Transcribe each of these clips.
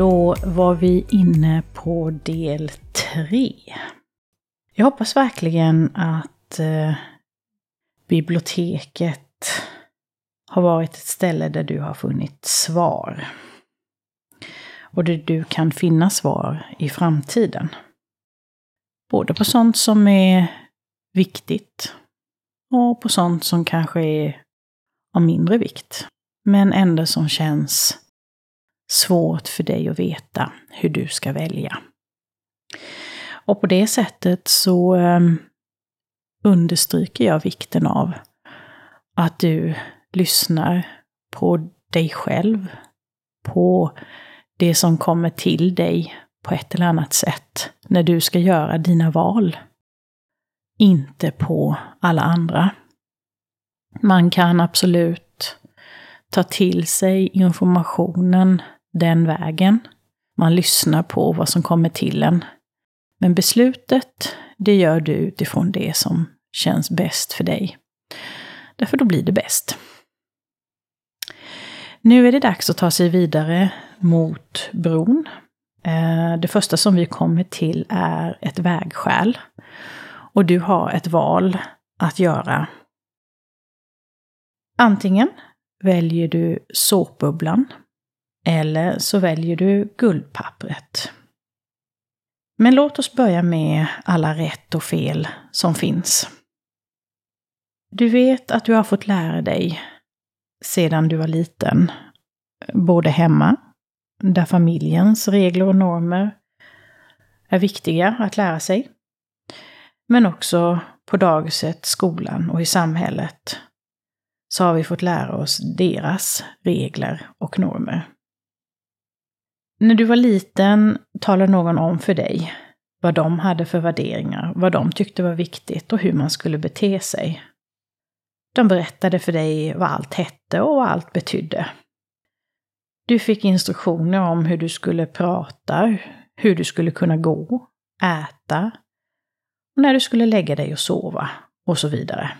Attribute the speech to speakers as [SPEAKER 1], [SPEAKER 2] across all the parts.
[SPEAKER 1] Då var vi inne på del tre. Jag hoppas verkligen att eh, biblioteket har varit ett ställe där du har funnit svar. Och där du kan finna svar i framtiden. Både på sånt som är viktigt och på sånt som kanske är av mindre vikt. Men ändå som känns svårt för dig att veta hur du ska välja. Och på det sättet så ehm, understryker jag vikten av att du lyssnar på dig själv, på det som kommer till dig på ett eller annat sätt när du ska göra dina val. Inte på alla andra. Man kan absolut ta till sig informationen den vägen. Man lyssnar på vad som kommer till en. Men beslutet, det gör du utifrån det som känns bäst för dig. Därför då blir det bäst. Nu är det dags att ta sig vidare mot bron. Eh, det första som vi kommer till är ett vägskäl. Och du har ett val att göra. Antingen väljer du såpbubblan eller så väljer du guldpappret. Men låt oss börja med alla rätt och fel som finns. Du vet att du har fått lära dig sedan du var liten, både hemma, där familjens regler och normer är viktiga att lära sig, men också på dagiset, skolan och i samhället så har vi fått lära oss deras regler och normer. När du var liten talade någon om för dig vad de hade för värderingar, vad de tyckte var viktigt och hur man skulle bete sig. De berättade för dig vad allt hette och vad allt betydde. Du fick instruktioner om hur du skulle prata, hur du skulle kunna gå, äta, och när du skulle lägga dig och sova och så vidare.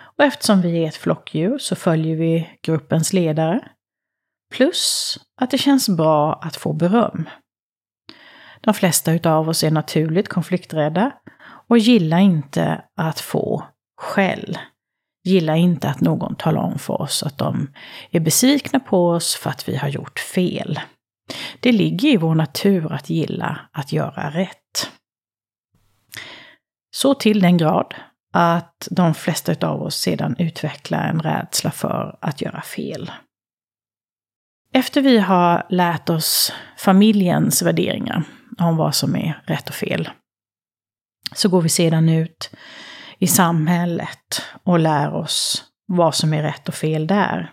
[SPEAKER 1] Och eftersom vi är ett flockdjur så följer vi gruppens ledare. Plus att det känns bra att få beröm. De flesta av oss är naturligt konflikträdda och gillar inte att få skäll. Gillar inte att någon talar om för oss att de är besvikna på oss för att vi har gjort fel. Det ligger i vår natur att gilla att göra rätt. Så till den grad att de flesta av oss sedan utvecklar en rädsla för att göra fel. Efter vi har lärt oss familjens värderingar om vad som är rätt och fel, så går vi sedan ut i samhället och lär oss vad som är rätt och fel där.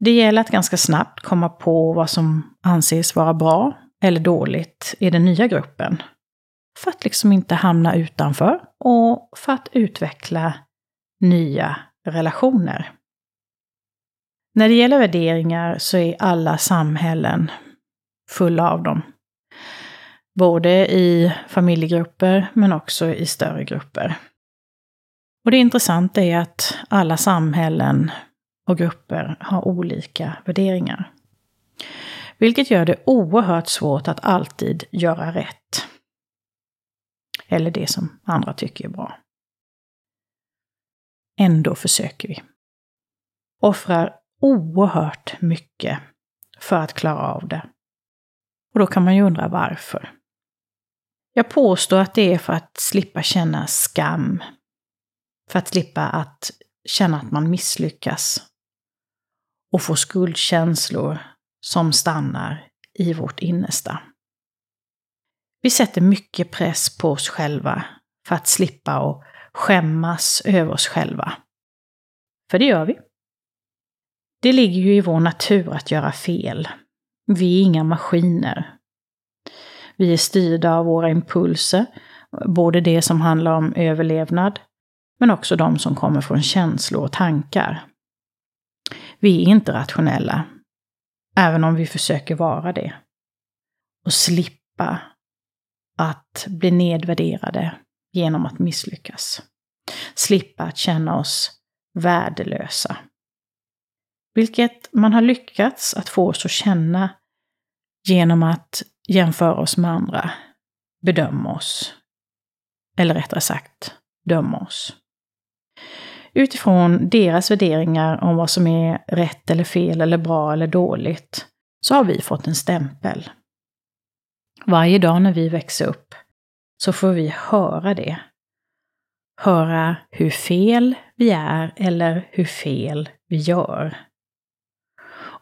[SPEAKER 1] Det gäller att ganska snabbt komma på vad som anses vara bra eller dåligt i den nya gruppen för att liksom inte hamna utanför och för att utveckla nya relationer. När det gäller värderingar så är alla samhällen fulla av dem. Både i familjegrupper men också i större grupper. Och det intressanta är att alla samhällen och grupper har olika värderingar. Vilket gör det oerhört svårt att alltid göra rätt. Eller det som andra tycker är bra. Ändå försöker vi. Offrar oerhört mycket för att klara av det. Och då kan man ju undra varför. Jag påstår att det är för att slippa känna skam. För att slippa att känna att man misslyckas. Och få skuldkänslor som stannar i vårt innersta. Vi sätter mycket press på oss själva för att slippa och skämmas över oss själva. För det gör vi. Det ligger ju i vår natur att göra fel. Vi är inga maskiner. Vi är styrda av våra impulser, både det som handlar om överlevnad, men också de som kommer från känslor och tankar. Vi är inte rationella, även om vi försöker vara det. Och slippa att bli nedvärderade genom att misslyckas. Slippa att känna oss värdelösa. Vilket man har lyckats att få oss att känna genom att jämföra oss med andra, bedöma oss, eller rättare sagt döma oss. Utifrån deras värderingar om vad som är rätt eller fel eller bra eller dåligt så har vi fått en stämpel. Varje dag när vi växer upp så får vi höra det. Höra hur fel vi är eller hur fel vi gör.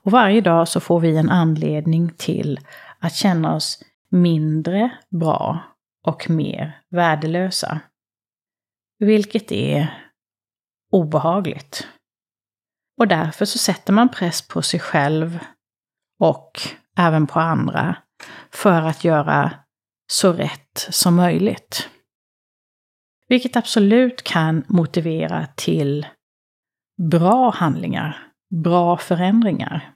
[SPEAKER 1] Och varje dag så får vi en anledning till att känna oss mindre bra och mer värdelösa. Vilket är obehagligt. Och därför så sätter man press på sig själv och även på andra för att göra så rätt som möjligt. Vilket absolut kan motivera till bra handlingar, bra förändringar.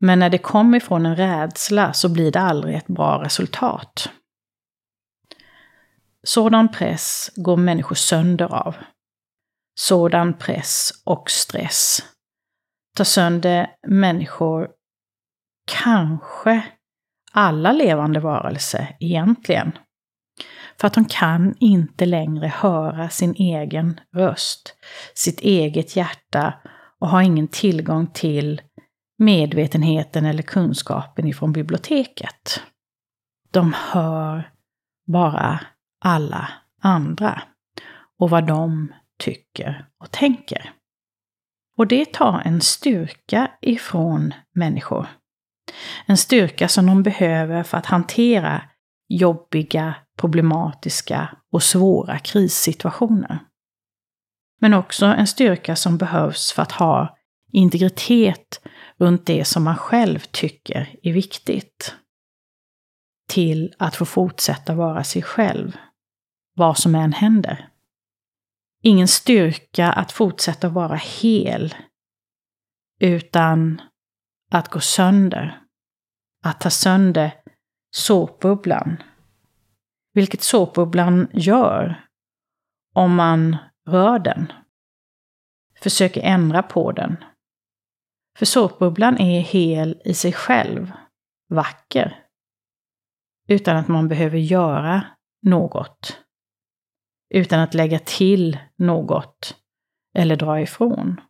[SPEAKER 1] Men när det kommer ifrån en rädsla så blir det aldrig ett bra resultat. Sådan press går människor sönder av. Sådan press och stress tar sönder människor, kanske alla levande varelser egentligen. För att de kan inte längre höra sin egen röst, sitt eget hjärta och har ingen tillgång till medvetenheten eller kunskapen ifrån biblioteket. De hör bara alla andra och vad de tycker och tänker. Och det tar en styrka ifrån människor. En styrka som de behöver för att hantera jobbiga, problematiska och svåra krissituationer. Men också en styrka som behövs för att ha integritet runt det som man själv tycker är viktigt. Till att få fortsätta vara sig själv, vad som än händer. Ingen styrka att fortsätta vara hel, utan att gå sönder. Att ta sönder såpbubblan. Vilket såpbubblan gör om man rör den. Försöker ändra på den. För såpbubblan är hel i sig själv, vacker. Utan att man behöver göra något. Utan att lägga till något eller dra ifrån.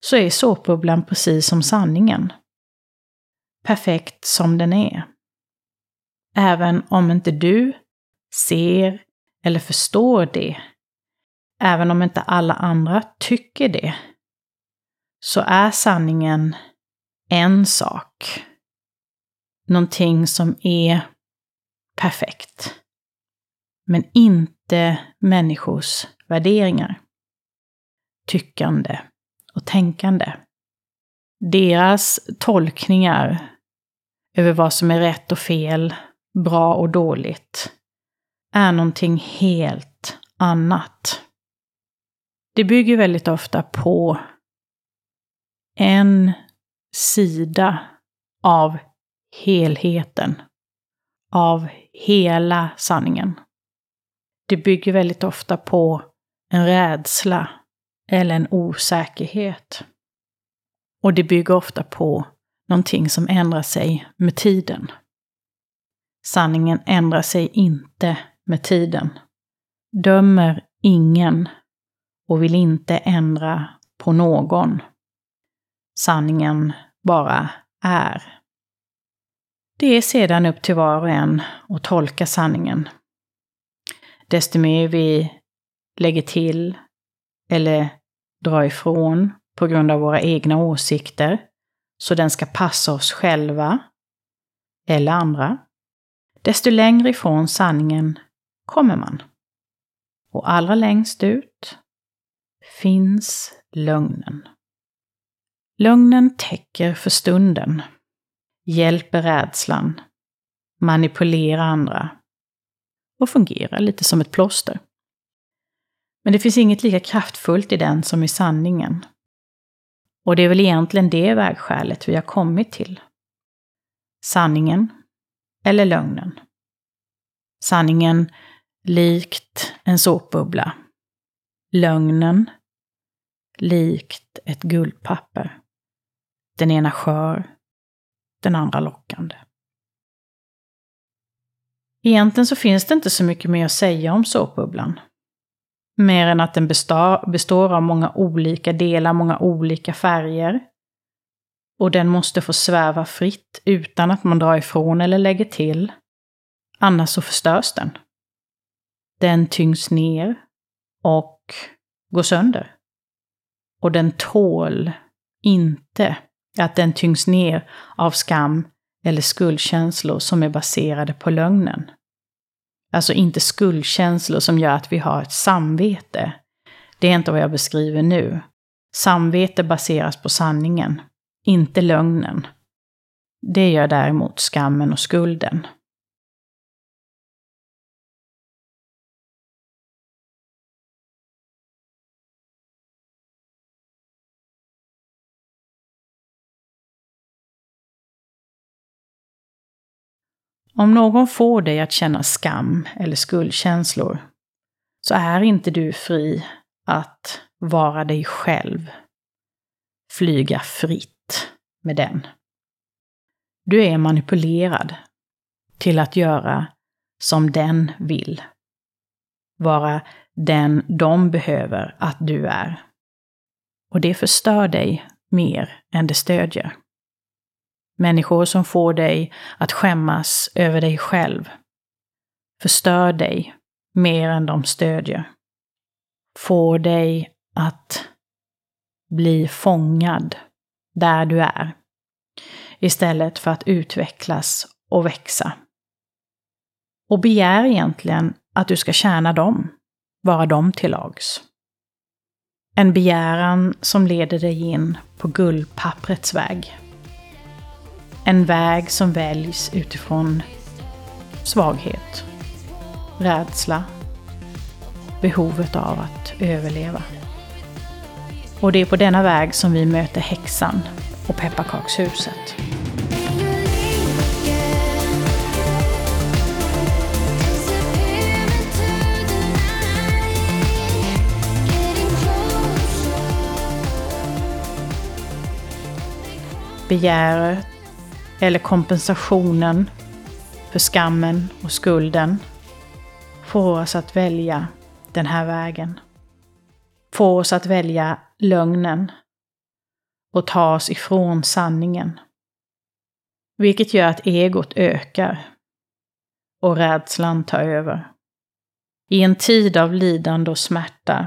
[SPEAKER 1] Så är såpbubblan precis som sanningen. Perfekt som den är. Även om inte du ser eller förstår det, även om inte alla andra tycker det, så är sanningen en sak. Någonting som är perfekt. Men inte människors värderingar, tyckande och tänkande. Deras tolkningar över vad som är rätt och fel, bra och dåligt, är någonting helt annat. Det bygger väldigt ofta på en sida av helheten, av hela sanningen. Det bygger väldigt ofta på en rädsla eller en osäkerhet. Och det bygger ofta på någonting som ändrar sig med tiden. Sanningen ändrar sig inte med tiden. Dömer ingen och vill inte ändra på någon. Sanningen bara är. Det är sedan upp till var och en att tolka sanningen. Desto mer vi lägger till eller drar ifrån på grund av våra egna åsikter, så den ska passa oss själva eller andra, desto längre ifrån sanningen kommer man. Och allra längst ut finns lögnen. Lögnen täcker för stunden, hjälper rädslan, manipulerar andra och fungerar lite som ett plåster. Men det finns inget lika kraftfullt i den som i sanningen. Och det är väl egentligen det vägskälet vi har kommit till. Sanningen eller lögnen. Sanningen likt en såpbubbla. Lögnen likt ett guldpapper. Den ena skör, den andra lockande. Egentligen så finns det inte så mycket mer att säga om såpbubblan. Mer än att den består, består av många olika delar, många olika färger. Och den måste få sväva fritt utan att man drar ifrån eller lägger till. Annars så förstörs den. Den tyngs ner och går sönder. Och den tål inte att den tyngs ner av skam eller skuldkänslor som är baserade på lögnen. Alltså inte skuldkänslor som gör att vi har ett samvete. Det är inte vad jag beskriver nu. Samvete baseras på sanningen, inte lögnen. Det gör däremot skammen och skulden. Om någon får dig att känna skam eller skuldkänslor så är inte du fri att vara dig själv. Flyga fritt med den. Du är manipulerad till att göra som den vill. Vara den de behöver att du är. Och det förstör dig mer än det stödjer. Människor som får dig att skämmas över dig själv. Förstör dig mer än de stödjer. Får dig att bli fångad där du är. Istället för att utvecklas och växa. Och begär egentligen att du ska tjäna dem, vara dem till lags. En begäran som leder dig in på guldpapprets väg. En väg som väljs utifrån svaghet, rädsla, behovet av att överleva. Och det är på denna väg som vi möter häxan och pepparkakshuset. Begäret eller kompensationen för skammen och skulden får oss att välja den här vägen. Får oss att välja lögnen och ta oss ifrån sanningen. Vilket gör att egot ökar och rädslan tar över. I en tid av lidande och smärta,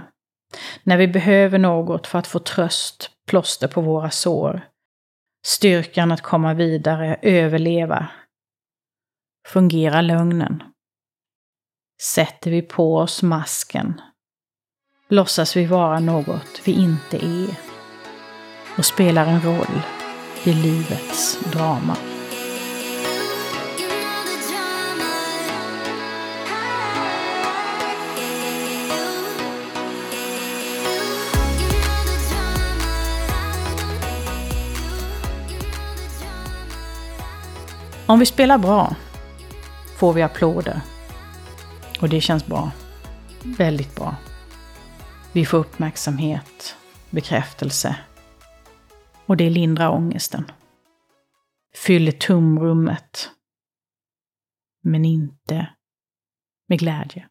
[SPEAKER 1] när vi behöver något för att få tröst, plåster på våra sår, styrkan att komma vidare, överleva, fungerar lögnen. Sätter vi på oss masken låtsas vi vara något vi inte är och spelar en roll i livets drama. Om vi spelar bra får vi applåder. Och det känns bra. Väldigt bra. Vi får uppmärksamhet, bekräftelse. Och det lindrar ångesten. Fyller tomrummet. Men inte med glädje.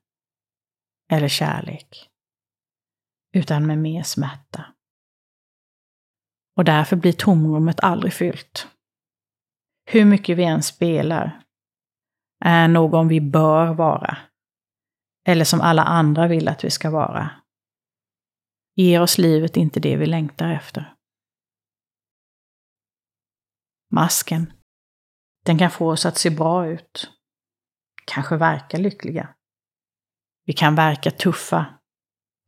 [SPEAKER 1] Eller kärlek. Utan med mer smärta. Och därför blir tomrummet aldrig fyllt hur mycket vi än spelar, är någon vi bör vara. Eller som alla andra vill att vi ska vara. Ger oss livet inte det vi längtar efter. Masken. Den kan få oss att se bra ut. Kanske verka lyckliga. Vi kan verka tuffa,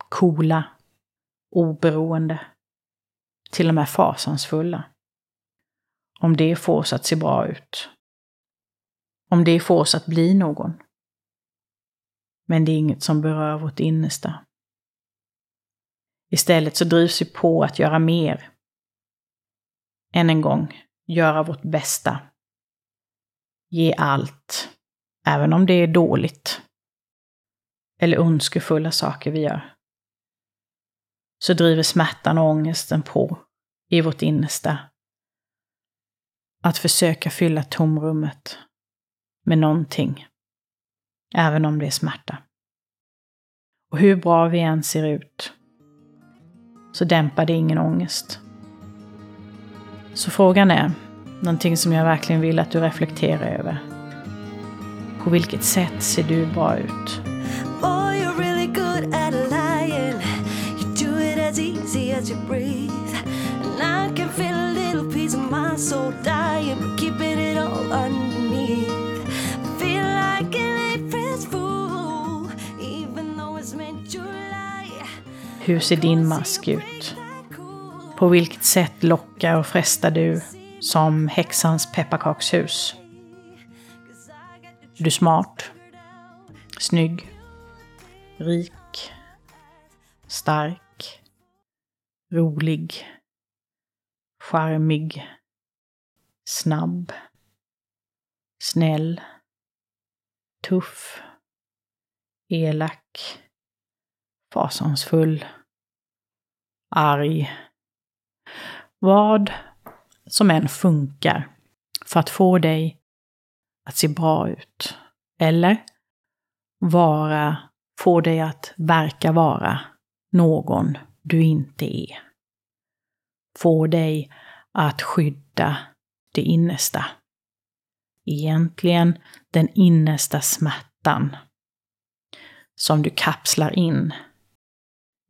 [SPEAKER 1] coola, oberoende. Till och med fasansfulla. Om det får oss att se bra ut. Om det får oss att bli någon. Men det är inget som berör vårt innersta. Istället så drivs vi på att göra mer. Än en gång, göra vårt bästa. Ge allt, även om det är dåligt. Eller önskefulla saker vi gör. Så driver smärtan och ångesten på i vårt innersta att försöka fylla tomrummet med någonting. Även om det är smärta. Och hur bra vi än ser ut så dämpar det ingen ångest. Så frågan är, någonting som jag verkligen vill att du reflekterar över. På vilket sätt ser du bra ut?
[SPEAKER 2] Boy,
[SPEAKER 1] Hur ser din mask ut? På vilket sätt lockar och frestar du som häxans pepparkakshus? Är du smart? Snygg? Rik? Stark? Rolig? Charmig? Snabb? Snäll? Tuff? Elak? Fasansfull? Arg? Vad som än funkar för att få dig att se bra ut. Eller vara, få dig att verka vara någon du inte är. Få dig att skydda det innersta. Egentligen den innersta smärtan som du kapslar in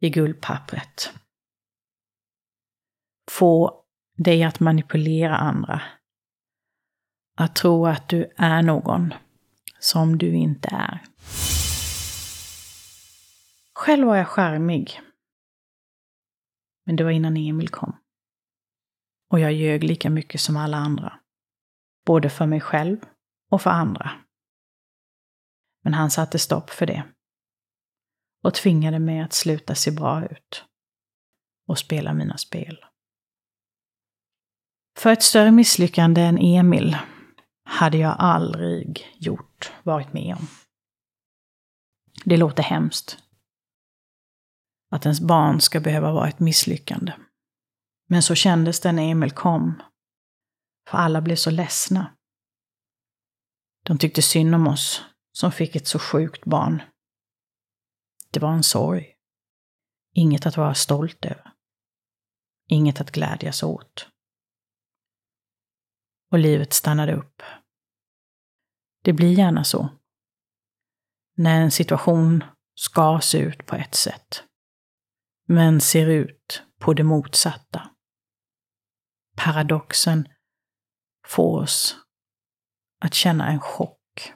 [SPEAKER 1] i guldpappret. Få dig att manipulera andra. Att tro att du är någon som du inte är. Själv var jag charmig. Men det var innan Emil kom. Och jag ljög lika mycket som alla andra. Både för mig själv och för andra. Men han satte stopp för det. Och tvingade mig att sluta se bra ut. Och spela mina spel. För ett större misslyckande än Emil hade jag aldrig gjort, varit med om. Det låter hemskt. Att ens barn ska behöva vara ett misslyckande. Men så kändes det när Emil kom. För alla blev så ledsna. De tyckte synd om oss som fick ett så sjukt barn. Det var en sorg. Inget att vara stolt över. Inget att glädjas åt och livet stannade upp. Det blir gärna så. När en situation ska se ut på ett sätt, men ser ut på det motsatta. Paradoxen får oss att känna en chock.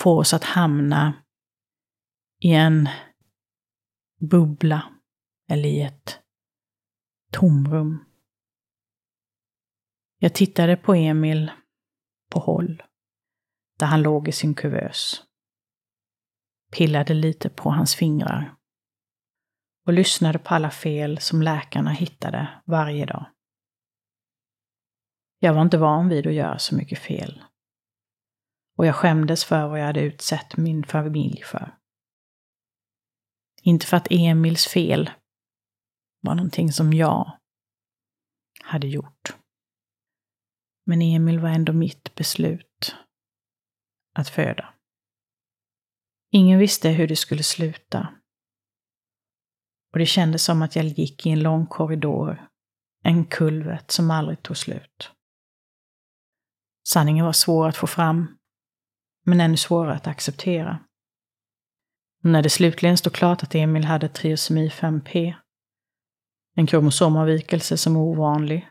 [SPEAKER 1] Får oss att hamna i en bubbla eller i ett tomrum. Jag tittade på Emil på håll, där han låg i sin kuvös. Pillade lite på hans fingrar och lyssnade på alla fel som läkarna hittade varje dag. Jag var inte van vid att göra så mycket fel. Och jag skämdes för vad jag hade utsatt min familj för. Inte för att Emils fel var någonting som jag hade gjort. Men Emil var ändå mitt beslut att föda. Ingen visste hur det skulle sluta. Och det kändes som att jag gick i en lång korridor, en kulvert som aldrig tog slut. Sanningen var svår att få fram, men ännu svårare att acceptera. När det slutligen stod klart att Emil hade triosemi 5p, en kromosomavvikelse som är ovanlig,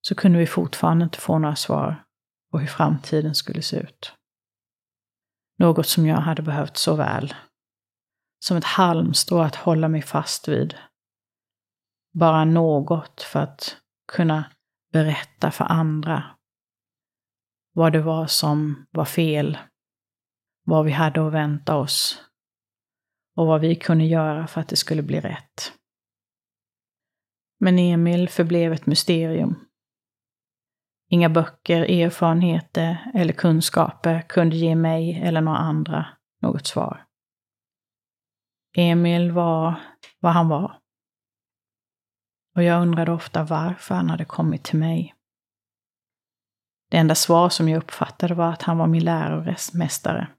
[SPEAKER 1] så kunde vi fortfarande inte få några svar på hur framtiden skulle se ut. Något som jag hade behövt så väl. Som ett halmstrå att hålla mig fast vid. Bara något för att kunna berätta för andra vad det var som var fel, vad vi hade att vänta oss och vad vi kunde göra för att det skulle bli rätt. Men Emil förblev ett mysterium. Inga böcker, erfarenheter eller kunskaper kunde ge mig eller några andra något svar. Emil var vad han var. Och jag undrade ofta varför han hade kommit till mig. Det enda svar som jag uppfattade var att han var min läromästare.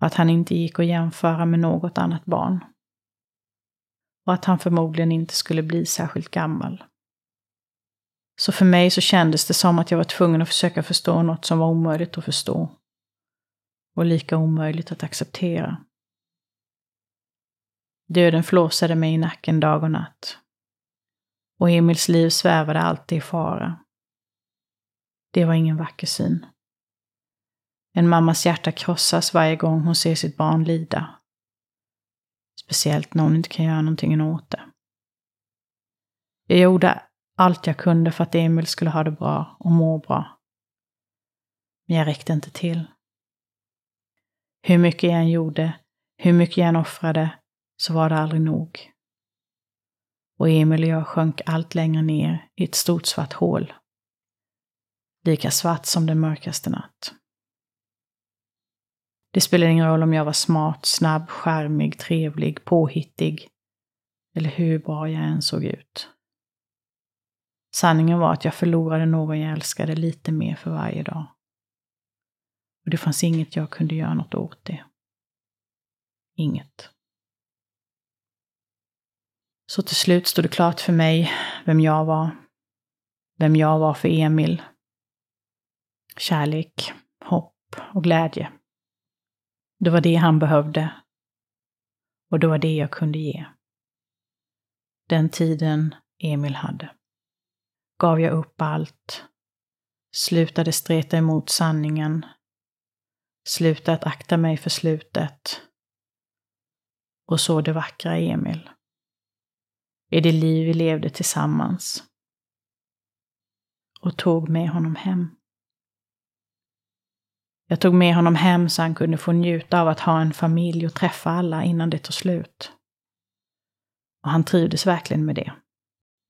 [SPEAKER 1] Och att han inte gick att jämföra med något annat barn. Och att han förmodligen inte skulle bli särskilt gammal. Så för mig så kändes det som att jag var tvungen att försöka förstå något som var omöjligt att förstå. Och lika omöjligt att acceptera. Döden flåsade mig i nacken dag och natt. Och Emils liv svävade alltid i fara. Det var ingen vacker syn. En mammas hjärta krossas varje gång hon ser sitt barn lida. Speciellt när hon inte kan göra någonting åt det. Jag gjorde allt jag kunde för att Emil skulle ha det bra och må bra. Men jag räckte inte till. Hur mycket jag än gjorde, hur mycket jag än offrade, så var det aldrig nog. Och Emil och jag sjönk allt längre ner i ett stort svart hål. Lika svart som den mörkaste natt. Det spelade ingen roll om jag var smart, snabb, charmig, trevlig, påhittig eller hur bra jag än såg ut. Sanningen var att jag förlorade någon jag älskade lite mer för varje dag. Och det fanns inget jag kunde göra något åt det. Inget. Så till slut stod det klart för mig vem jag var. Vem jag var för Emil. Kärlek, hopp och glädje. Det var det han behövde. Och det var det jag kunde ge. Den tiden Emil hade. Gav jag upp allt. Slutade streta emot sanningen. Slutade att akta mig för slutet. Och så det vackra Emil i det liv vi levde tillsammans. Och tog med honom hem. Jag tog med honom hem så han kunde få njuta av att ha en familj och träffa alla innan det tog slut. Och han trivdes verkligen med det.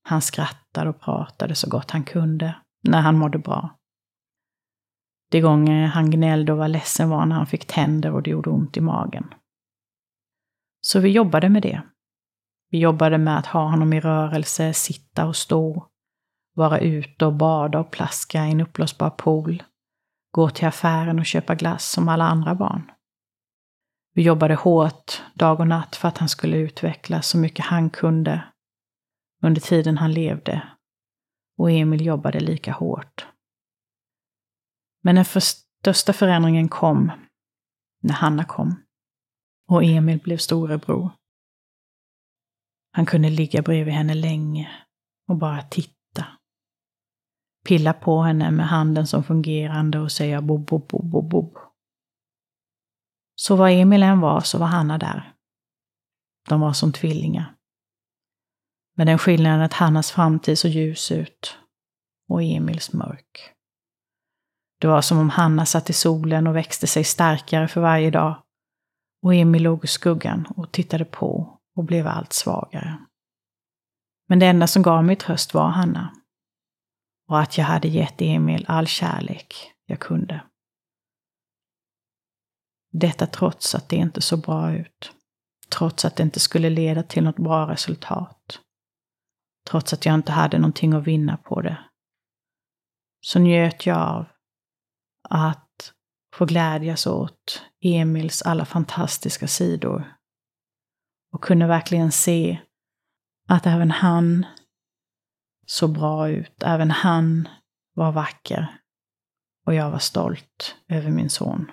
[SPEAKER 1] Han skrattade och pratade så gott han kunde när han mådde bra. De gånger han gnällde och var ledsen var när han fick tänder och det gjorde ont i magen. Så vi jobbade med det vi jobbade med att ha honom i rörelse, sitta och stå, vara ute och bada och plaska i en uppblåsbar pool, gå till affären och köpa glass som alla andra barn. Vi jobbade hårt dag och natt för att han skulle utvecklas så mycket han kunde under tiden han levde. Och Emil jobbade lika hårt. Men den för största förändringen kom när Hanna kom. Och Emil blev storebror. Han kunde ligga bredvid henne länge och bara titta. Pilla på henne med handen som fungerande och säga bob, bob, bob, bob, bob. Så var Emil än var så var Hanna där. De var som tvillingar. Med den skillnaden att Hannas framtid såg ljus ut och Emils mörk. Det var som om Hanna satt i solen och växte sig starkare för varje dag och Emil låg i skuggan och tittade på och blev allt svagare. Men det enda som gav mig tröst var Hanna. Och att jag hade gett Emil all kärlek jag kunde. Detta trots att det inte såg bra ut. Trots att det inte skulle leda till något bra resultat. Trots att jag inte hade någonting att vinna på det. Så njöt jag av att få glädjas åt Emils alla fantastiska sidor och kunde verkligen se att även han såg bra ut. Även han var vacker. Och jag var stolt över min son.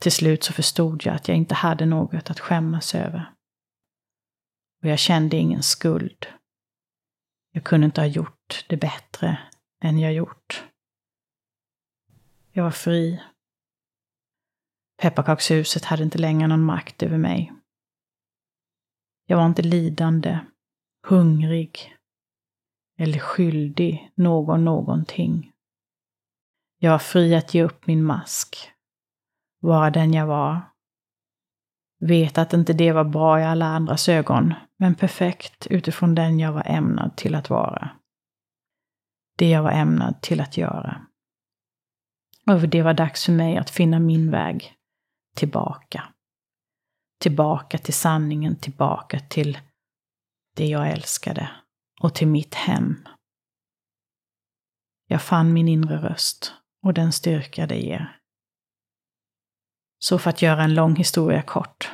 [SPEAKER 1] Till slut så förstod jag att jag inte hade något att skämmas över. Och jag kände ingen skuld. Jag kunde inte ha gjort det bättre än jag gjort. Jag var fri. Pepparkakshuset hade inte längre någon makt över mig. Jag var inte lidande, hungrig eller skyldig någon någonting. Jag var fri att ge upp min mask, vara den jag var. Vet att inte det var bra i alla andras ögon, men perfekt utifrån den jag var ämnad till att vara. Det jag var ämnad till att göra. Och det var dags för mig att finna min väg tillbaka. Tillbaka till sanningen, tillbaka till det jag älskade och till mitt hem. Jag fann min inre röst och den styrka det ger. Så för att göra en lång historia kort.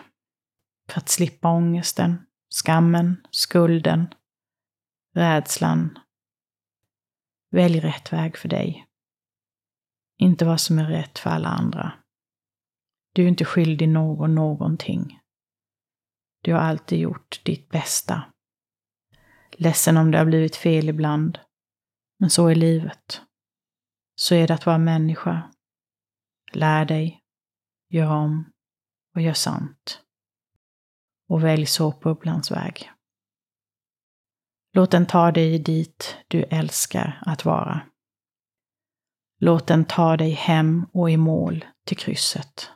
[SPEAKER 1] För att slippa ångesten, skammen, skulden, rädslan. Välj rätt väg för dig. Inte vad som är rätt för alla andra. Du är inte skyldig någon någonting. Du har alltid gjort ditt bästa. Ledsen om det har blivit fel ibland. Men så är livet. Så är det att vara människa. Lär dig, gör om och gör sant. Och välj såpbubblans väg. Låt den ta dig dit du älskar att vara. Låt den ta dig hem och i mål till krysset.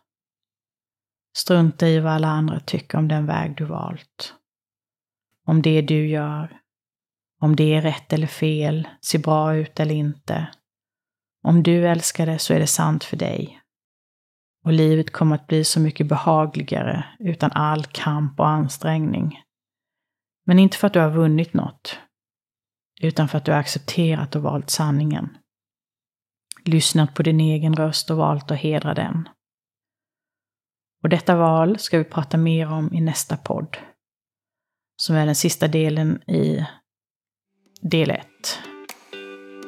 [SPEAKER 1] Strunta i vad alla andra tycker om den väg du valt. Om det du gör. Om det är rätt eller fel, ser bra ut eller inte. Om du älskar det så är det sant för dig. Och livet kommer att bli så mycket behagligare utan all kamp och ansträngning. Men inte för att du har vunnit något, utan för att du har accepterat och valt sanningen. Lyssnat på din egen röst och valt att hedra den. Och detta val ska vi prata mer om i nästa podd. Som är den sista delen i del 1.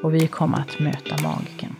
[SPEAKER 1] Och vi kommer att möta magiken.